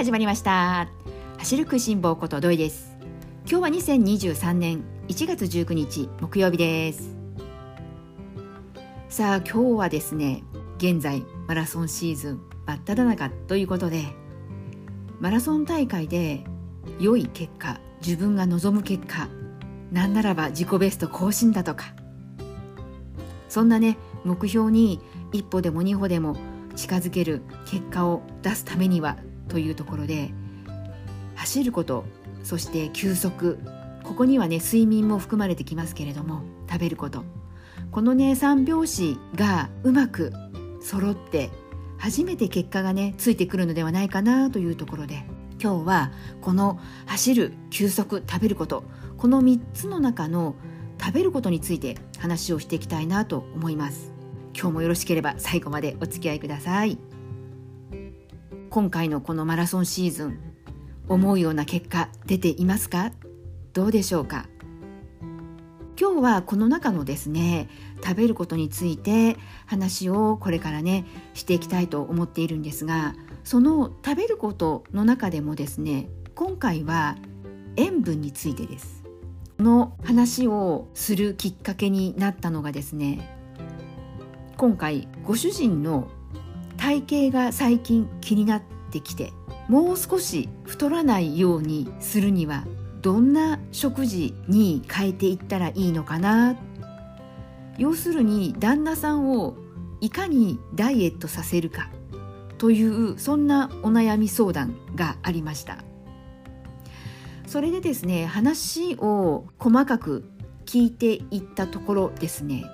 始まりました。走る食いしん坊こと土井です。今日は2023年1月19日木曜日です。さあ今日はですね現在マラソンシーズン真っ只中ということでマラソン大会で良い結果自分が望む結果なんならば自己ベスト更新だとかそんなね目標に一歩でも二歩でも近づける結果を出すためにはというところで走ることそして休息ここにはね睡眠も含まれてきますけれども食べること。このね3拍子がうまく揃って初めて結果がねついてくるのではないかなというところで今日はこの走る休息食べることこの3つの中の食べることについて話をしていきたいなと思います。今日もよろしければ最後までお付き合いください。今回のこのマラソンシーズン思うような結果出ていますか？どうでしょうか？今日はこの中のですね食べることについて話をこれからねしていきたいと思っているんですがその食べることの中でもですね今回は塩分についてです。この話をするきっかけになったのがですね今回ご主人の体型が最近気になってきてもう少し太らないようにするにはどんな食事に変えていったらいいのかな？要するに旦那さんをいかにダイエットさせるかというそんなお悩み相談がありました。それでですね話を細かく聞いていったところですね。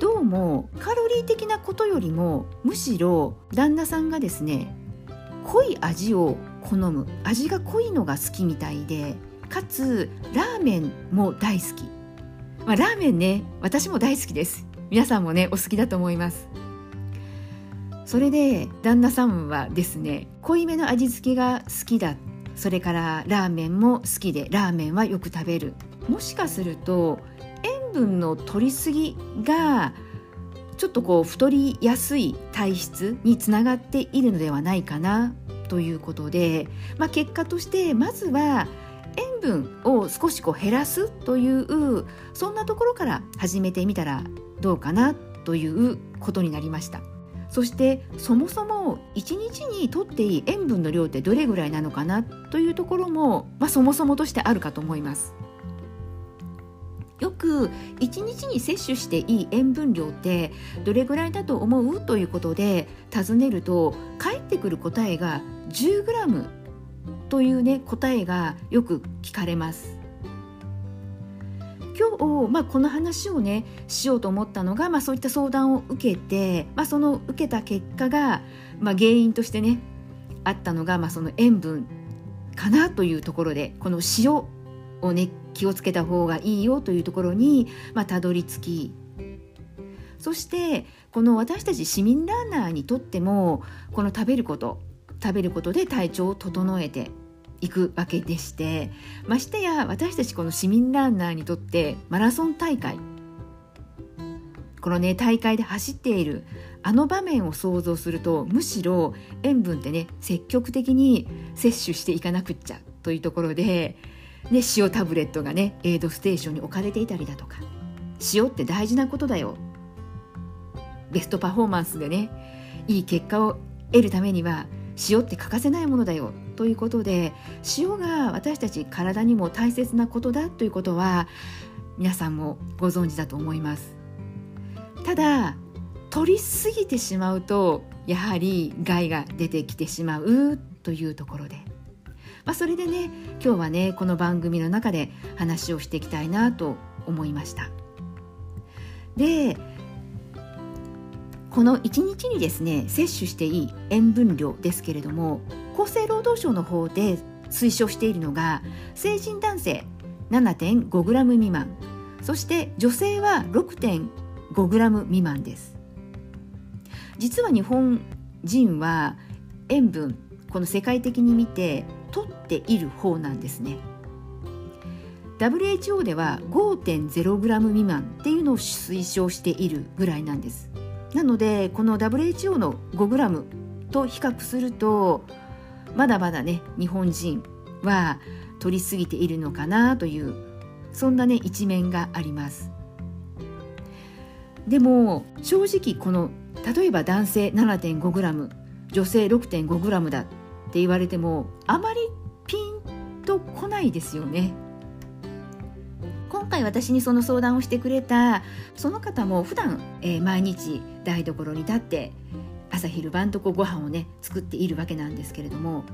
どうもカロリー的なことよりもむしろ旦那さんがですね濃い味を好む。味が濃いのが好きみたいでかつラーメンも大好き、まあ、ラーメンね私も大好きです。皆さんもねお好きだと思います。それで旦那さんはですね濃いめの味付けが好きだ。それからラーメンも好きでラーメンはよく食べる。もしかすると分の摂りすぎがちょっとこう太りやすい体質につながっているのではないかなということで、まあ、結果としてまずは塩分を少しこう減らすというそんなところから始めてみたらどうかなということになりました。そしてそもそも1日にとっていい塩分の量ってどれぐらいなのかなというところも、まあ、そもそもとしてあるかと思います。よく1日に摂取していい塩分量ってどれぐらいだと思う？ということで尋ねると返ってくる答えが 10g というね答えがよく聞かれます。今日、まあ、この話をねしようと思ったのが、まあ、そういった相談を受けて、まあ、その受けた結果が、まあ、原因としてねあったのが、まあ、その塩分かなというところでこの塩をね気をつけた方がいいよというところに、まあ、たどり着き。そしてこの私たち市民ランナーにとってもこの食べること食べることで体調を整えていくわけでしてましてや私たちこの市民ランナーにとってマラソン大会。このね大会で走っているあの場面を想像するとむしろ塩分ってね積極的に摂取していかなくっちゃというところで、ね、塩タブレットがねエイドステーションに置かれていたりだとか。塩って大事なことだよ。ベストパフォーマンスでねいい結果を得るためには塩って欠かせないものだよ。ということで塩が私たち体にも大切なことだということは皆さんもご存知だと思います。ただ取りすぎてしまうとやはり害が出てきてしまうというところで、まあ、それでね今日はねこの番組の中で話をしていきたいなと思いました。でこの1日にですね摂取していい塩分量ですけれども厚生労働省の方で推奨しているのが成人男性 7.5g 未満そして女性は 6.5g 未満です。実は日本人は塩分この世界的に見て取っている方なんですね。WHO では 5.0g 未満っていうのを推奨しているぐらいなんです。なのでこの WHO の 5g と比較するとまだまだね日本人は取りすぎているのかなというそんなね一面があります。でも正直この例えば男性 7.5g 女性 6.5g だっって言われてもあまりピンとこないですよね。今回私にその相談をしてくれたその方も普段、えー、毎日台所に立って朝昼晩とこうご飯をね作っているわけなんですけれども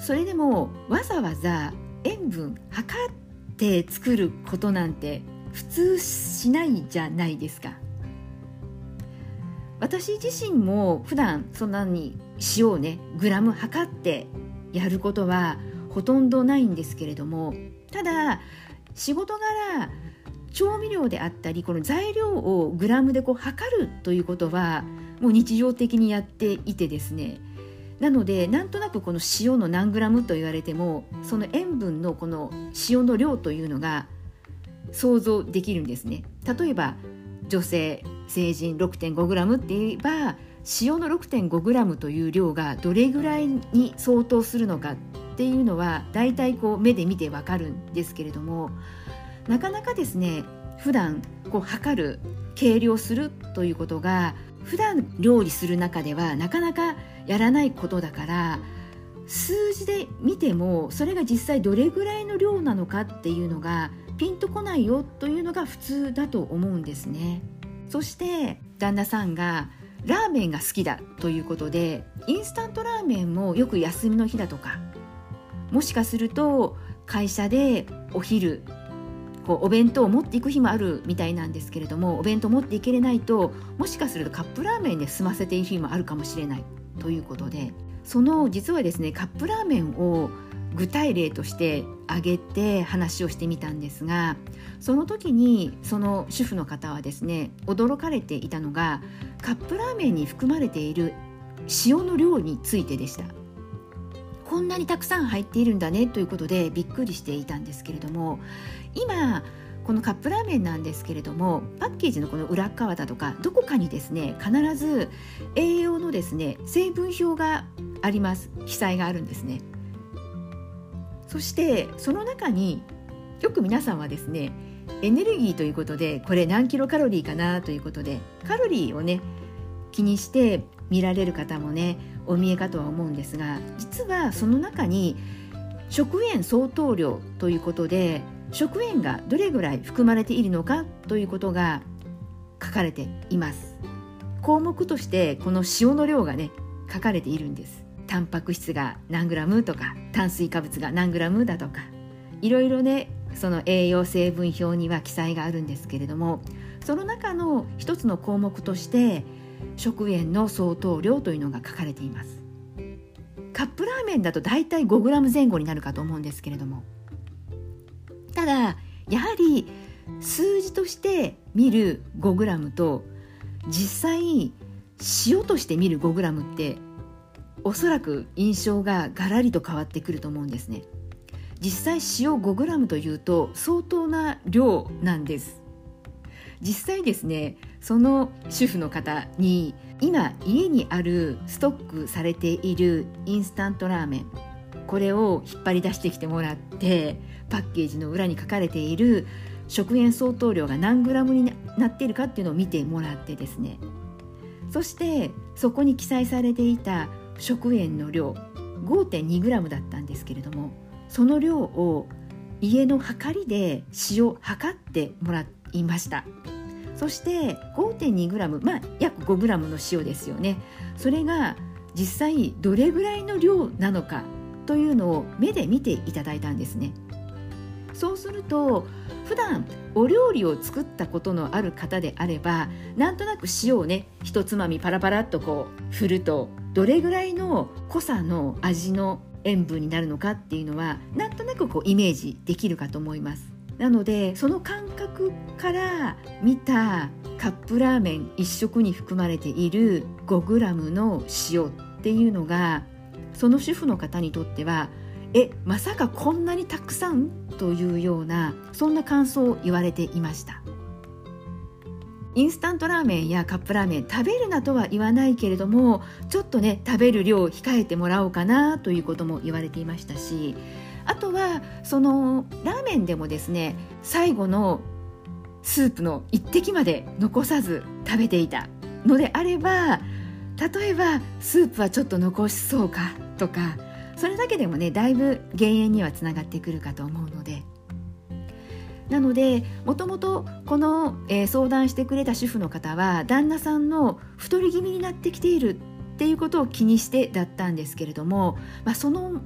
それでもわざわざ塩分測って作ることなんて普通しないじゃないですか。私自身も普段そんなに塩をねグラム測ってやることはほとんどないんですけれどもただ仕事柄調味料であったりこの材料をグラムでこう測るということはもう日常的にやっていてですね。なのでなんとなくこの塩の何グラムと言われてもその塩分のこの塩の量というのが想像できるんですね。例えば女性成人 6.5g って言えば塩の 6.5g という量がどれぐらいに相当するのかっていうのは大体こう目で見てわかるんですけれどもなかなかですね普段こう測る計量するということが普段料理する中ではなかなかやらないことだから数字で見てもそれが実際どれぐらいの量なのかっていうのがピンとこないよというのが普通だと思うんですね。そして旦那さんがラーメンが好きだということでインスタントラーメンもよく休みの日だとかもしかすると会社でお昼こうお弁当を持っていく日もあるみたいなんですけれどもお弁当持っていけれないともしかするとカップラーメンで済ませている日もあるかもしれないということでその実はですねカップラーメンを具体例として挙げて話をしてみたんですがその時にその主婦の方はですね驚かれていたのがカップラーメンに含まれている塩の量についてでした。こんなにたくさん入っているんだねということでびっくりしていたんですけれども今このカップラーメンなんですけれどもパッケージのこの裏側だとかどこかにですね必ず栄養のですね成分表があります。記載があるんですね。そしてその中によく皆さんはですねエネルギーということでこれ何キロカロリーかなということでカロリーをね気にして見られる方もねお見えかとは思うんですが実はその中に食塩相当量ということで食塩がどれぐらい含まれているのかということが書かれています。項目としてこの塩の量がね書かれているんです。タンパク質が何グラムとか炭水化物が何グラムだとかいろいろねその栄養成分表には記載があるんですけれどもその中の一つの項目として食塩の相当量というのが書かれています。カップラーメンだとだいたい 5g 前後になるかと思うんですけれどもただやはり数字として見る 5g と実際塩として見る 5g っておそらく印象がガラリと変わってくると思うんですね。実際塩 5g というと相当な量なんです。実際ですねその主婦の方に今家にあるストックされているインスタントラーメンこれを引っ張り出してきてもらってパッケージの裏に書かれている食塩相当量が何グラムになっているかっていうのを見てもらってですね。そしてそこに記載されていた食塩の量 5.2g だったんですけれどもその量を家の量りで塩測ってもらいました。そして 5.2g まあ約 5g の塩ですよね。それが実際どれぐらいの量なのかというのを目で見ていただいたんですね。そうすると普段お料理を作ったことのある方であればなんとなく塩をねひとつまみパラパラっとこう振るとどれぐらいの濃さの味の塩分になるのかっていうのはなんとなくこうイメージできるかと思います。なのでその感覚から見たカップラーメン1食に含まれている 5g の塩っていうのがその主婦の方にとってはえまさかこんなにたくさん？というようなそんな感想を言われていました。インスタントラーメンやカップラーメン食べるなとは言わないけれどもちょっとね食べる量を控えてもらおうかなということも言われていましたしあとはそのラーメンでもですね最後のスープの一滴まで残さず食べていたのであれば例えばスープはちょっと残しそうかとかそれだけでもねだいぶ減塩にはつながってくるかと思うのでなのでもともとこの、えー、相談してくれた主婦の方は旦那さんの太り気味になってきているっていうことを気にしてだったんですけれども、まあ、その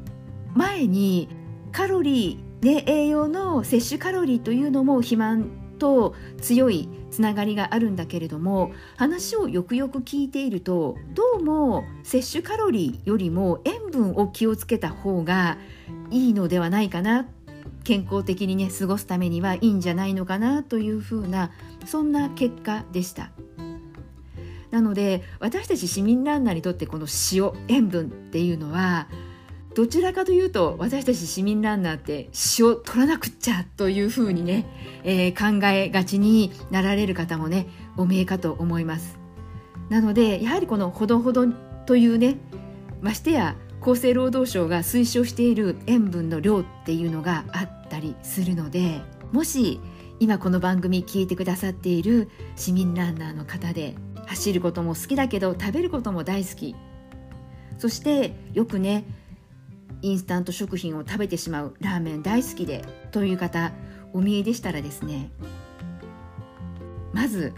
前にカロリーで栄養の摂取カロリーというのも肥満と強いつながりがあるんだけれども話をよくよく聞いているとどうも摂取カロリーよりも塩分を気をつけた方がいいのではないかな健康的にね過ごすためにはいいんじゃないのかなというふうなそんな結果でした。なので私たち市民ランナーにとってこの塩塩分っていうのはどちらかというと私たち市民ランナーって塩取らなくっちゃというふうにね、えー、考えがちになられる方もねお見えかと思います。なのでやはりこのほどほどというねましてや厚生労働省が推奨している塩分の量っていうのがあったりするのでもし今この番組聞いてくださっている市民ランナーの方で走ることも好きだけど食べることも大好き。そしてよくねインスタント食品を食べてしまうラーメン大好きでという方お見えでしたらですねまず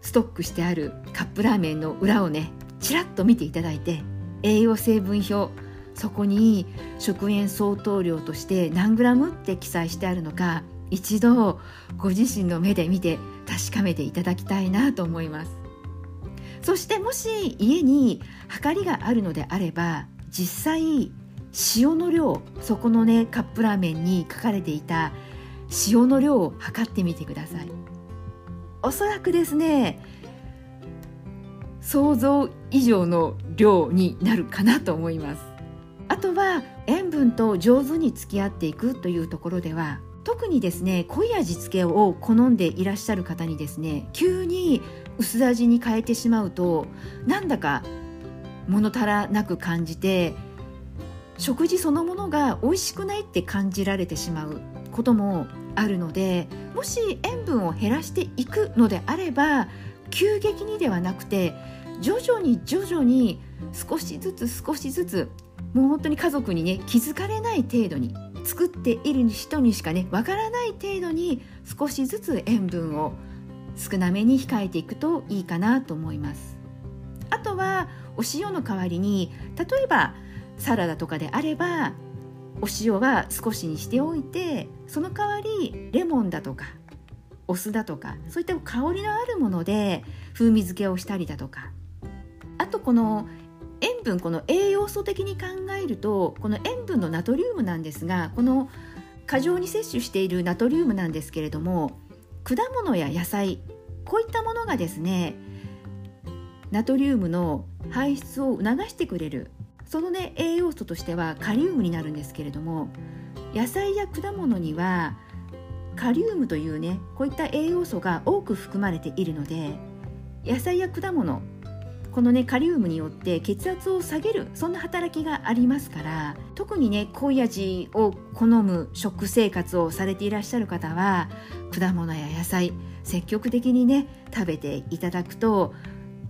ストックしてあるカップラーメンの裏をねちらっと見ていただいて栄養成分表そこに食塩相当量として何グラムって記載してあるのか一度ご自身の目で見て確かめていただきたいなと思います。そしてもし家にはりがあるのであれば実際塩の量そこのねカップラーメンに書かれていた塩の量を測ってみてください。おそらくですね想像以上の量になるかなと思います。あとは塩分と上手に付き合っていくというところでは特にですね濃い味付けを好んでいらっしゃる方にですね急に薄味に変えてしまうとなんだか物足らなく感じて食事そのものが美味しくないって感じられてしまうこともあるのでもし塩分を減らしていくのであれば急激にではなくて徐々に徐々に少しずつ少しずつもう本当に家族にね気づかれない程度に作っている人にしかねわからない程度に少しずつ塩分を少なめに控えていくといいかなと思います。あとはお塩の代わりに例えばサラダとかであればお塩は少しにしておいてその代わりレモンだとかお酢だとかそういった香りのあるもので風味付けをしたりだとかあとこの塩分この栄養素的に考えるとこの塩分のナトリウムなんですがこの過剰に摂取しているナトリウムなんですけれども果物や野菜こういったものがですねナトリウムの排出を促してくれるそのね栄養素としてはカリウムになるんですけれども野菜や果物にはカリウムというねこういった栄養素が多く含まれているので野菜や果物このねカリウムによって血圧を下げるそんな働きがありますから特にね濃い味を好む食生活をされていらっしゃる方は果物や野菜積極的にね食べていただくと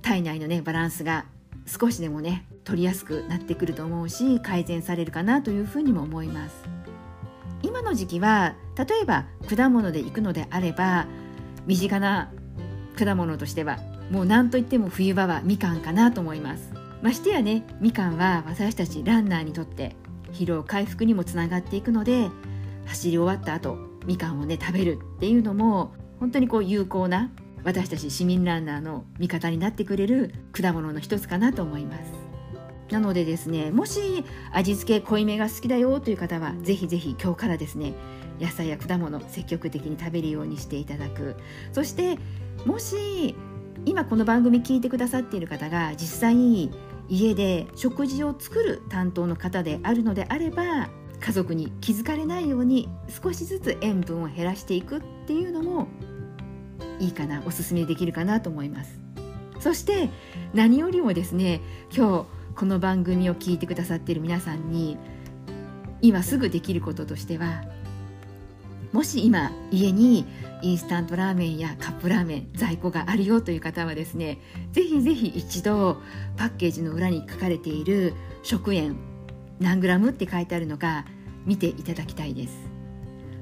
体内のねバランスが少しでもね取りやすくなってくると思うし改善されるかなというふうにも思います。今の時期は例えば果物で行くのであれば身近な果物としてはもう何といっても冬場はみかんかなと思います。ましてやねみかんは私たちランナーにとって疲労回復にもつながっていくので走り終わった後みかんをね食べるっていうのも本当にこう有効な私たち市民ランナーの味方になってくれる果物の一つかなと思います。なのでですねもし味付け濃いめが好きだよという方はぜひぜひ今日からですね野菜や果物積極的に食べるようにしていただく。そしてもし今この番組聞いてくださっている方が実際に家で食事を作る担当の方であるのであれば家族に気づかれないように少しずつ塩分を減らしていくっていうのもいいかなおすすめできるかなと思います。そして何よりもですね今日この番組を聞いてくださっている皆さんに今すぐできることとしてはもし今家にインスタントラーメンやカップラーメン在庫があるよという方はですねぜひぜひ一度パッケージの裏に書かれている食塩何グラムって書いてあるのか見ていただきたいです。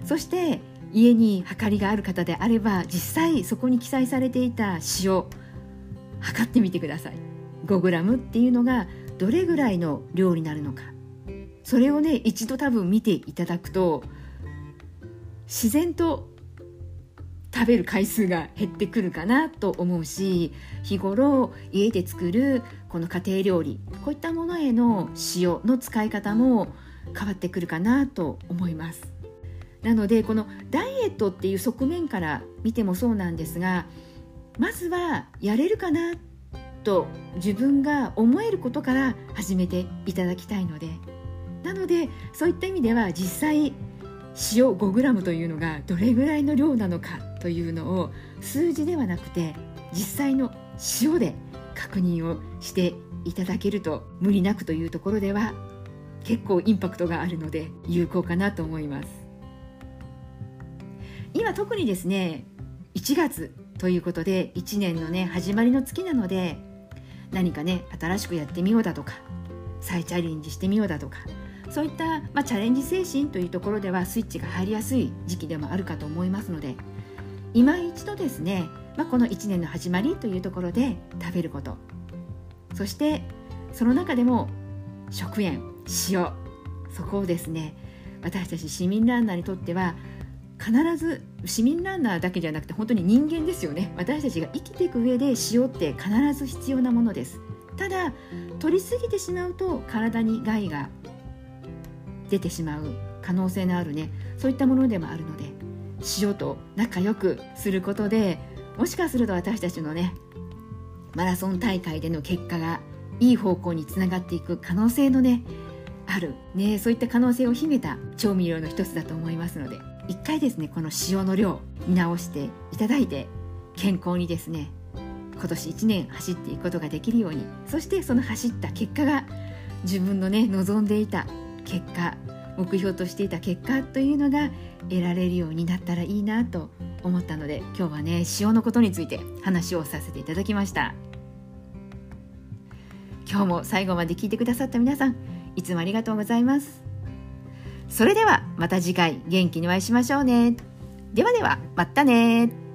そして家にはかりがある方であれば実際そこに記載されていた塩測ってみてください。5g っていうのがどれぐらいの量になるのか。それをね一度多分見ていただくと自然と食べる回数が減ってくるかなと思うし日頃家で作るこの家庭料理こういったものへの塩の使い方も変わってくるかなと思います。なのでこのダイエットっていう側面から見てもそうなんですがまずはやれるかなと自分が思えることから始めていただきたいのでなのでそういった意味では実際塩 5g というのがどれぐらいの量なのかというのを数字ではなくて実際の塩で確認をしていただけると無理なくというところでは結構インパクトがあるので有効かなと思います。今特にですね1月ということで1年のね始まりの月なので何かね新しくやってみようだとか再チャレンジしてみようだとかそういった、まあ、チャレンジ精神というところではスイッチが入りやすい時期でもあるかと思いますので今一度ですね、まあ、この1年の始まりというところで食べること。そしてその中でも食塩塩。そこをですね私たち市民ランナーにとっては必ず市民ランナーだけじゃなくて本当に人間ですよね。私たちが生きていく上で塩って必ず必要なものです。ただ取りすぎてしまうと体に害が出てしまう可能性のあるねそういったものでもあるので塩と仲良くすることでもしかすると私たちのねマラソン大会での結果がいい方向につながっていく可能性のねある、ね、そういった可能性を秘めた調味料の一つだと思いますので一回ですねこの塩の量見直していただいて健康にですね今年1年走っていくことができるようにそしてその走った結果が自分のね望んでいた結果目標としていた結果というのが得られるようになったらいいなと思ったので今日はね塩のことについて話をさせていただきました。今日も最後まで聞いてくださった皆さんいつもありがとうございます。それではまた次回元気にお会いしましょうね。ではではまたね